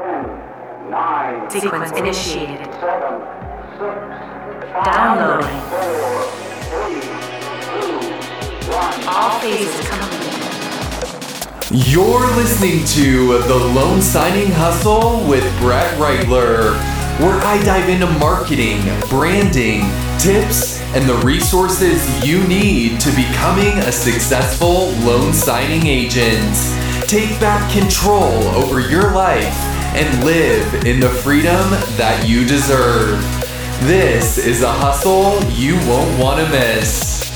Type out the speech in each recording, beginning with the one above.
nine, Sequence initiated. seven, six, five, Downloading. four, three, two, one. All phases complete. You're listening to The Loan Signing Hustle with Brett Reitler, where I dive into marketing, branding, tips, and the resources you need to becoming a successful loan signing agent. Take back control over your life and live in the freedom that you deserve. This is a hustle you won't want to miss.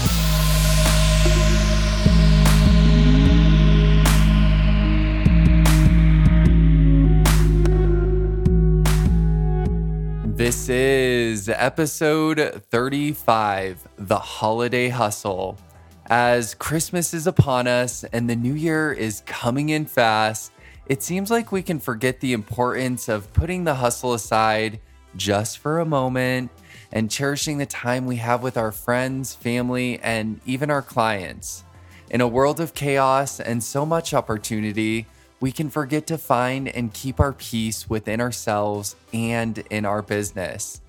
This is episode 35 The Holiday Hustle. As Christmas is upon us and the new year is coming in fast, it seems like we can forget the importance of putting the hustle aside just for a moment and cherishing the time we have with our friends, family, and even our clients. In a world of chaos and so much opportunity, we can forget to find and keep our peace within ourselves and in our business.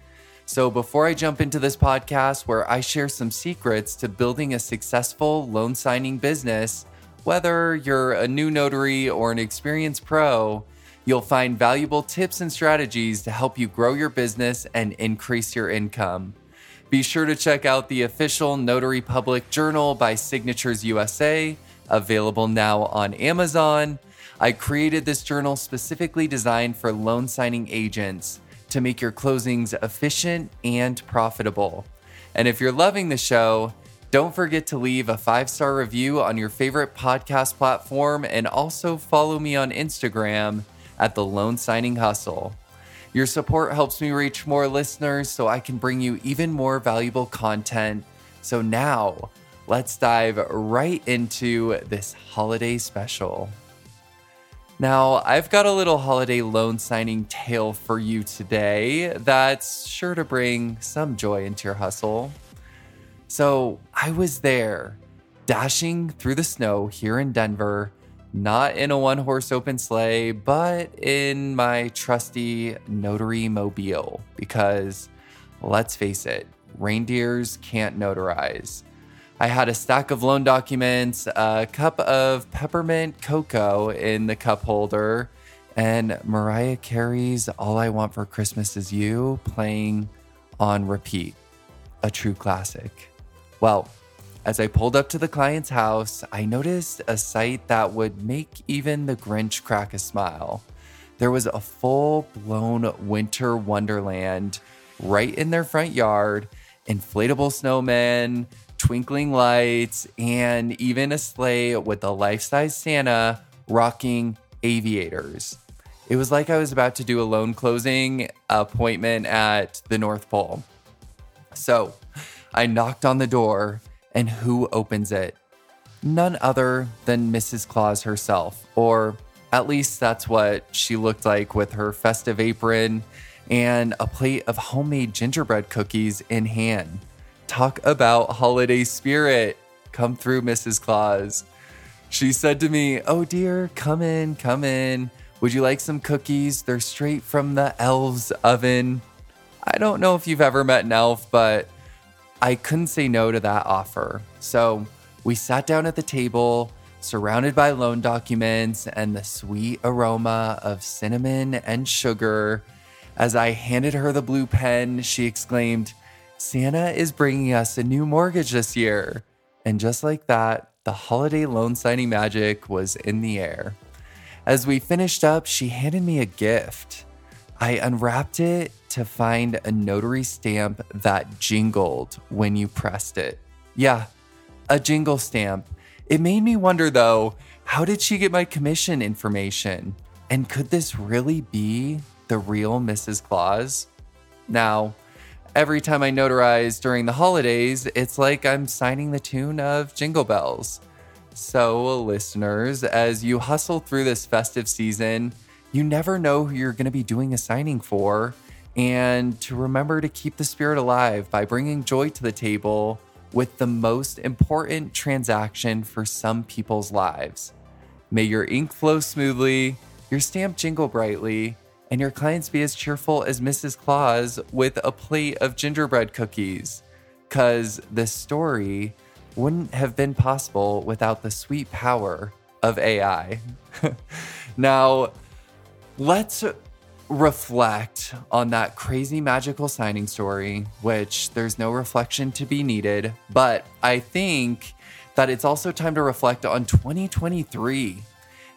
So, before I jump into this podcast where I share some secrets to building a successful loan signing business, whether you're a new notary or an experienced pro, you'll find valuable tips and strategies to help you grow your business and increase your income. Be sure to check out the official Notary Public Journal by Signatures USA, available now on Amazon. I created this journal specifically designed for loan signing agents to make your closings efficient and profitable. And if you're loving the show, don't forget to leave a five star review on your favorite podcast platform and also follow me on Instagram at the Loan Signing Hustle. Your support helps me reach more listeners so I can bring you even more valuable content. So now, let's dive right into this holiday special. Now, I've got a little holiday loan signing tale for you today that's sure to bring some joy into your hustle. So, I was there, dashing through the snow here in Denver, not in a one horse open sleigh, but in my trusty notary mobile, because let's face it, reindeers can't notarize. I had a stack of loan documents, a cup of peppermint cocoa in the cup holder, and Mariah Carey's All I Want for Christmas Is You playing on repeat. A true classic. Well, as I pulled up to the client's house, I noticed a sight that would make even the Grinch crack a smile. There was a full blown winter wonderland right in their front yard, inflatable snowmen, twinkling lights, and even a sleigh with a life size Santa rocking aviators. It was like I was about to do a loan closing appointment at the North Pole. So I knocked on the door, and who opens it? None other than Mrs. Claus herself, or at least that's what she looked like with her festive apron and a plate of homemade gingerbread cookies in hand. Talk about holiday spirit. Come through, Mrs. Claus. She said to me, Oh dear, come in, come in. Would you like some cookies? They're straight from the elf's oven. I don't know if you've ever met an elf, but I couldn't say no to that offer. So we sat down at the table, surrounded by loan documents and the sweet aroma of cinnamon and sugar. As I handed her the blue pen, she exclaimed, Santa is bringing us a new mortgage this year. And just like that, the holiday loan signing magic was in the air. As we finished up, she handed me a gift. I unwrapped it to find a notary stamp that jingled when you pressed it. Yeah, a jingle stamp. It made me wonder though, how did she get my commission information? And could this really be the real Mrs. Claus? Now, every time I notarize during the holidays, it's like I'm signing the tune of Jingle Bells. So, listeners, as you hustle through this festive season, you never know who you're going to be doing a signing for. And to remember to keep the spirit alive by bringing joy to the table with the most important transaction for some people's lives. May your ink flow smoothly, your stamp jingle brightly, and your clients be as cheerful as Mrs. Claus with a plate of gingerbread cookies. Because this story wouldn't have been possible without the sweet power of AI. now, let's reflect on that crazy magical signing story, which there's no reflection to be needed. But I think that it's also time to reflect on 2023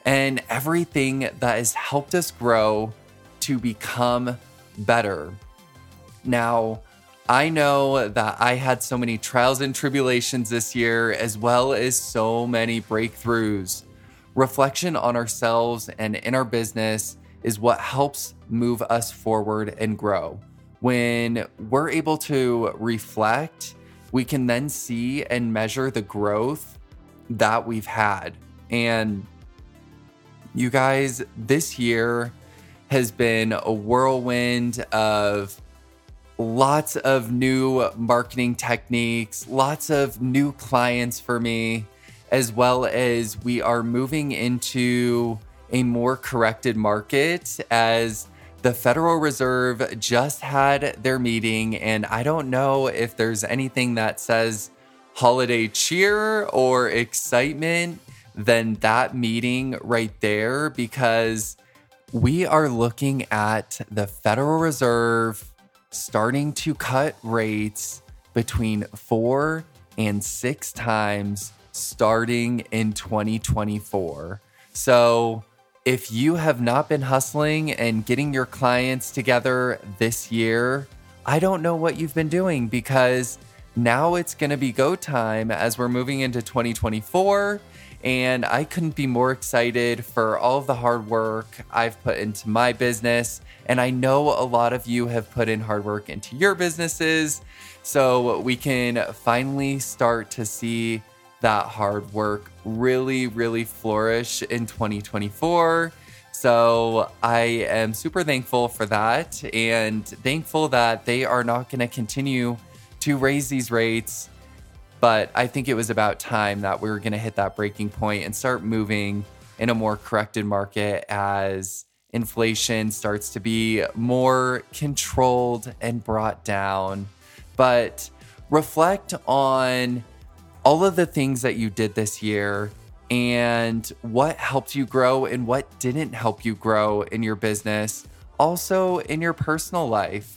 and everything that has helped us grow to become better. Now, I know that I had so many trials and tribulations this year, as well as so many breakthroughs. Reflection on ourselves and in our business is what helps move us forward and grow. When we're able to reflect, we can then see and measure the growth that we've had. And you guys, this year has been a whirlwind of lots of new marketing techniques, lots of new clients for me, as well as we are moving into a more corrected market as the Federal Reserve just had their meeting. And I don't know if there's anything that says holiday cheer or excitement than that meeting right there because we are looking at the Federal Reserve starting to cut rates between four and six times starting in 2024. So, if you have not been hustling and getting your clients together this year, I don't know what you've been doing because now it's going to be go time as we're moving into 2024. And I couldn't be more excited for all of the hard work I've put into my business. And I know a lot of you have put in hard work into your businesses. So we can finally start to see that hard work really, really flourish in 2024. So I am super thankful for that and thankful that they are not going to continue to raise these rates. But I think it was about time that we were going to hit that breaking point and start moving in a more corrected market as inflation starts to be more controlled and brought down. But reflect on all of the things that you did this year and what helped you grow and what didn't help you grow in your business, also in your personal life.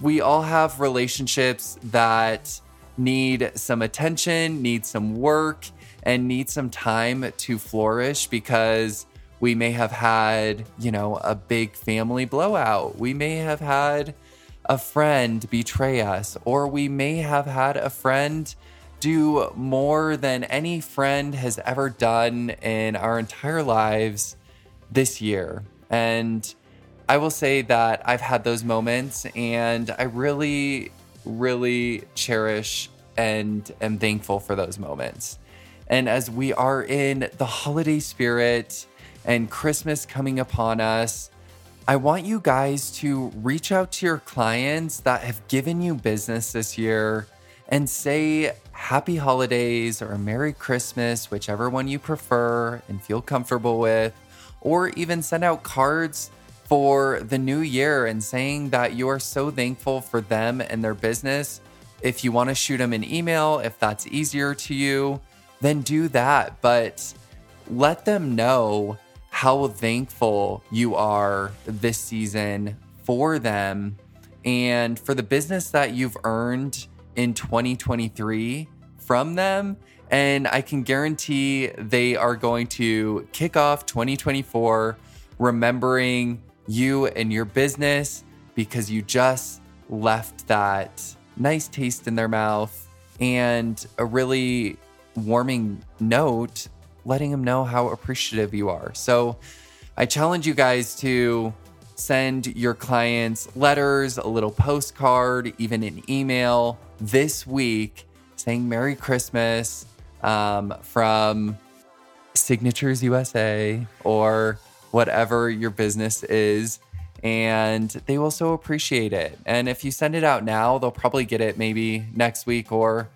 We all have relationships that need some attention, need some work, and need some time to flourish because we may have had, you know, a big family blowout. We may have had a friend betray us, or we may have had a friend do more than any friend has ever done in our entire lives this year. And I will say that I've had those moments and I really, really cherish and am thankful for those moments. And as we are in the holiday spirit and Christmas coming upon us, I want you guys to reach out to your clients that have given you business this year and say happy holidays or a Merry Christmas, whichever one you prefer and feel comfortable with, or even send out cards for the new year and saying that you are so thankful for them and their business. If you want to shoot them an email, if that's easier to you, then do that. But let them know how thankful you are this season for them and for the business that you've earned in 2023 from them. And I can guarantee they are going to kick off 2024 remembering you and your business because you just left that nice taste in their mouth and a really warming note letting them know how appreciative you are. So I challenge you guys to send your clients letters, a little postcard, even an email this week saying Merry Christmas um, from Signatures USA or whatever your business is. And they will so appreciate it. And if you send it out now, they'll probably get it maybe next week or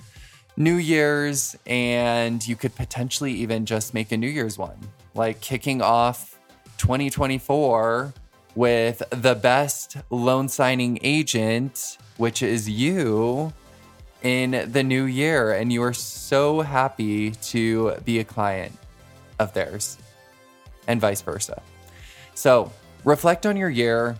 New Year's. And you could potentially even just make a New Year's one, like kicking off 2024 with the best loan signing agent, which is you, in the new year. And you are so happy to be a client of theirs and vice versa. So reflect on your year,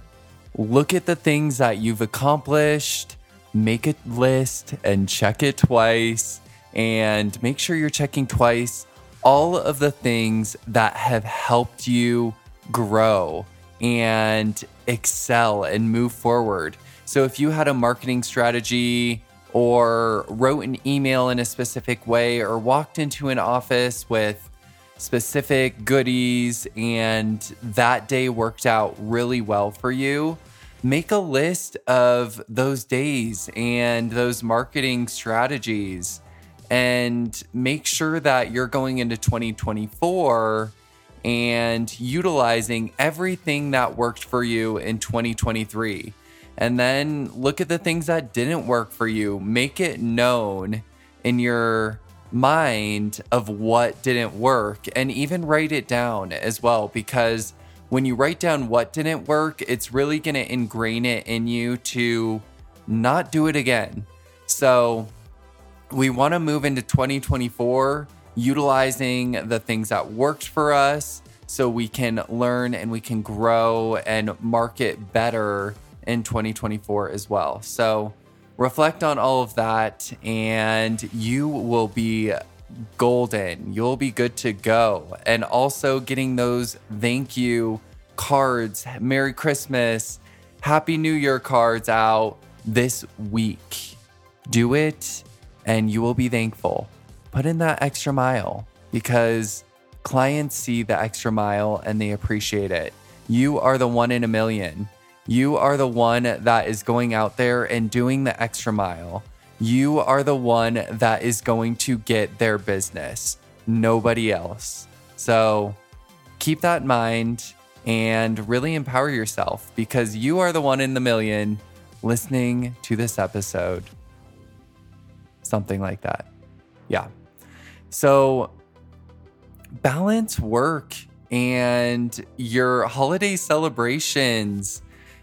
look at the things that you've accomplished, make a list and check it twice, and make sure you're checking twice all of the things that have helped you grow and excel and move forward. So if you had a marketing strategy, or wrote an email in a specific way, or walked into an office with specific goodies and that day worked out really well for you, make a list of those days and those marketing strategies and make sure that you're going into 2024 and utilizing everything that worked for you in 2023. And then look at the things that didn't work for you. Make it known in your mind of what didn't work and even write it down as well because when you write down what didn't work, it's really going to ingrain it in you to not do it again. So, we want to move into 2024 utilizing the things that worked for us so we can learn and we can grow and market better in 2024 as well. So, reflect on all of that and you will be golden. You'll be good to go. And also getting those thank you cards, Merry Christmas, Happy New Year cards out this week. Do it and you will be thankful. Put in that extra mile because clients see the extra mile and they appreciate it. You are the one in a million. You are the one that is going out there and doing the extra mile. You are the one that is going to get their business, nobody else. So keep that in mind and really empower yourself because you are the one in the million listening to this episode. Something like that. Yeah. So balance work and your holiday celebrations.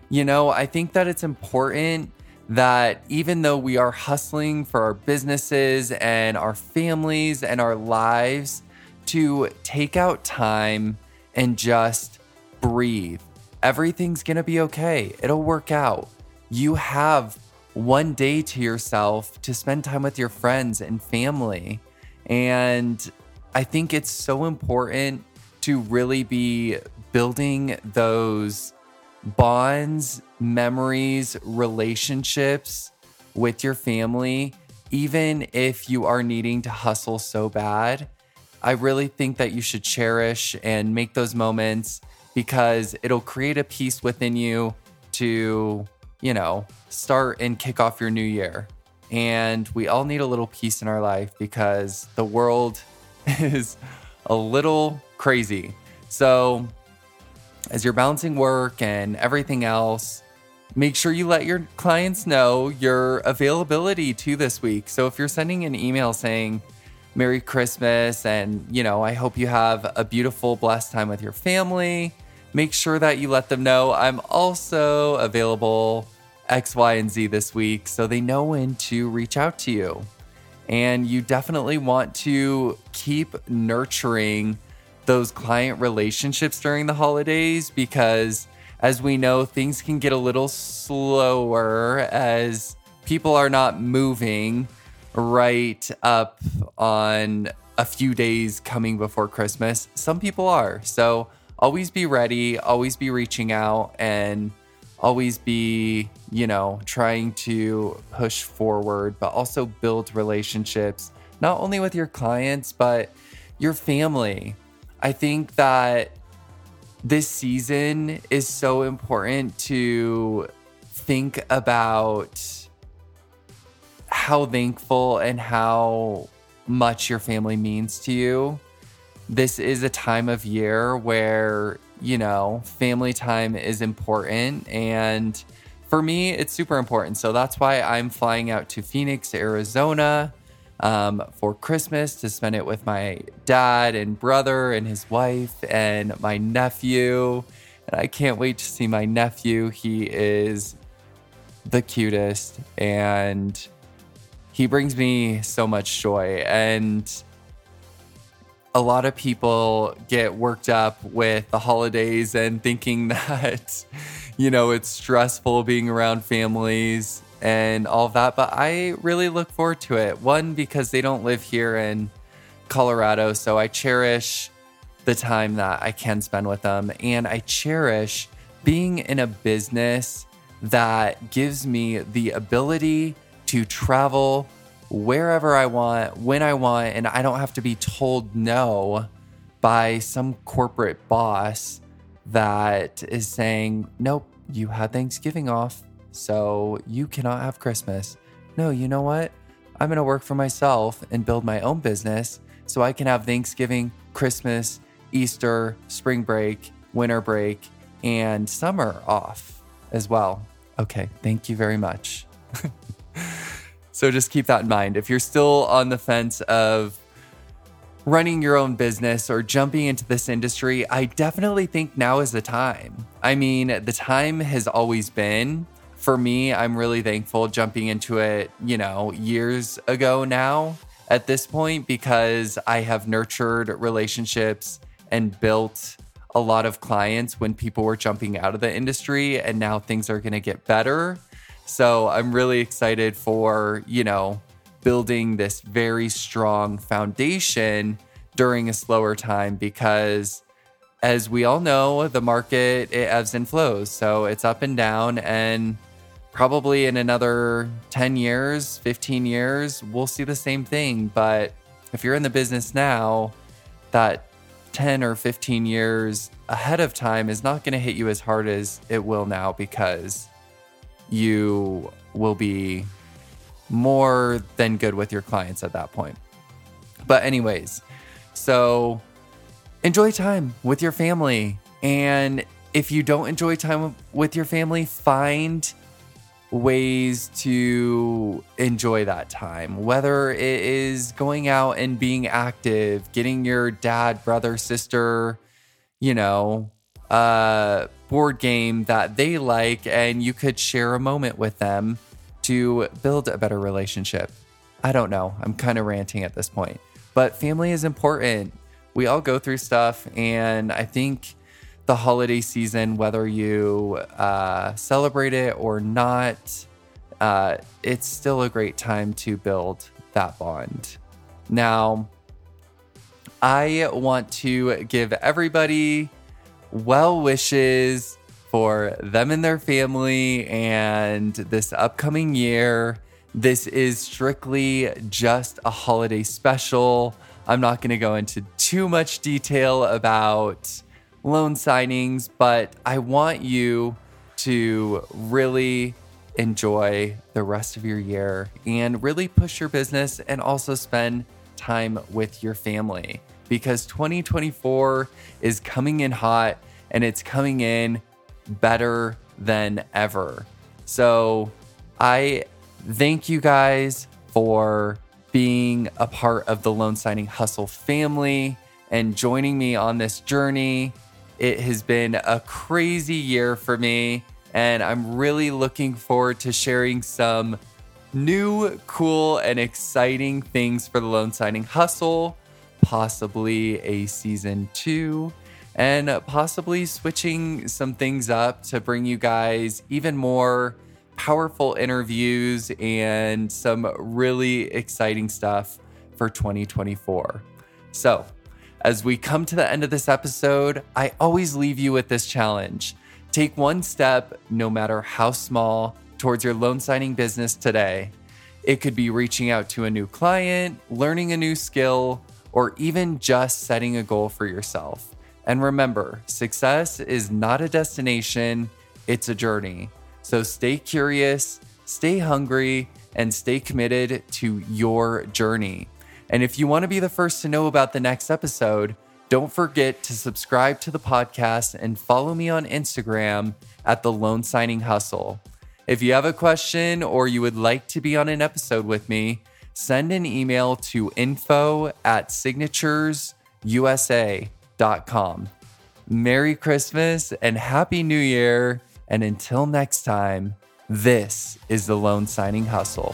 You know, I think that it's important that even though we are hustling for our businesses and our families and our lives, to take out time and just breathe. Everything's gonna be okay, it'll work out. You have one day to yourself to spend time with your friends and family. And I think it's so important to really be building those bonds, memories, relationships with your family, even if you are needing to hustle so bad. I really think that you should cherish and make those moments because it'll create a peace within you to, you know, start and kick off your new year. And we all need a little peace in our life because the world is a little crazy. So, as you're balancing work and everything else, make sure you let your clients know your availability to this week. So, if you're sending an email saying, Merry Christmas, and you know, I hope you have a beautiful, blessed time with your family. Make sure that you let them know I'm also available X, Y, and Z this week so they know when to reach out to you. And you definitely want to keep nurturing those client relationships during the holidays because, as we know, things can get a little slower as people are not moving right up on a few days coming before Christmas. Some people are. So always be ready, always be reaching out, and always be, you know, trying to push forward, but also build relationships, not only with your clients, but your family. I think that this season is so important to think about how thankful and how much your family means to you. This is a time of year where, you know, family time is important. And for me, it's super important. So that's why I'm flying out to Phoenix, Arizona um, for Christmas to spend it with my dad and brother and his wife and my nephew And I can't wait to see my nephew. He is the cutest and he brings me so much joy. And a lot of people get worked up with the holidays and thinking that, you know, it's stressful being around families and all of that. But I really look forward to it. One, because they don't live here in Colorado. So I cherish the time that I can spend with them. And I cherish being in a business that gives me the ability to travel wherever I want, when I want, and I don't have to be told no by some corporate boss that is saying, nope, you had Thanksgiving off, so you cannot have Christmas. No, you know what? I'm going to work for myself and build my own business so I can have Thanksgiving, Christmas, Easter, spring break, winter break, and summer off as well. Okay, thank you very much. so just keep that in mind. If you're still on the fence of running your own business or jumping into this industry, I definitely think now is the time. I mean, the time has always been. For me, I'm really thankful jumping into it, you know, years ago now at this point because I have nurtured relationships and built a lot of clients when people were jumping out of the industry and now things are going to get better. So I'm really excited for, you know, building this very strong foundation during a slower time because as we all know, the market it ebbs and flows. So it's up and down and probably in another 10 years, 15 years, we'll see the same thing, but if you're in the business now, that 10 or 15 years ahead of time is not going to hit you as hard as it will now because you will be more than good with your clients at that point. But, anyways, so enjoy time with your family. And if you don't enjoy time with your family, find ways to enjoy that time, whether it is going out and being active, getting your dad, brother, sister, you know, a board game that they like, and you could share a moment with them to build a better relationship. I don't know. I'm kind of ranting at this point, but family is important. We all go through stuff, and I think the holiday season, whether you uh, celebrate it or not, uh, it's still a great time to build that bond. Now, I want to give everybody well wishes for them and their family and this upcoming year. This is strictly just a holiday special. I'm not going to go into too much detail about loan signings, but I want you to really enjoy the rest of your year and really push your business and also spend time with your family because 2024 is coming in hot and it's coming in better than ever. So I thank you guys for being a part of the loan signing hustle family and joining me on this journey. It has been a crazy year for me, and I'm really looking forward to sharing some new, cool, and exciting things for the loan signing hustle, possibly a season two, and possibly switching some things up to bring you guys even more powerful interviews and some really exciting stuff for 2024. So, as we come to the end of this episode, I always leave you with this challenge. Take one step, no matter how small, towards your loan signing business today. It could be reaching out to a new client, learning a new skill, or even just setting a goal for yourself. And remember, success is not a destination, it's a journey. So stay curious, stay hungry, and stay committed to your journey. And if you want to be the first to know about the next episode, don't forget to subscribe to the podcast and follow me on Instagram at the Loan Signing Hustle. If you have a question or you would like to be on an episode with me, send an email to info at signaturesusa.com. Merry Christmas and Happy New Year. And until next time, this is the Loan Signing Hustle.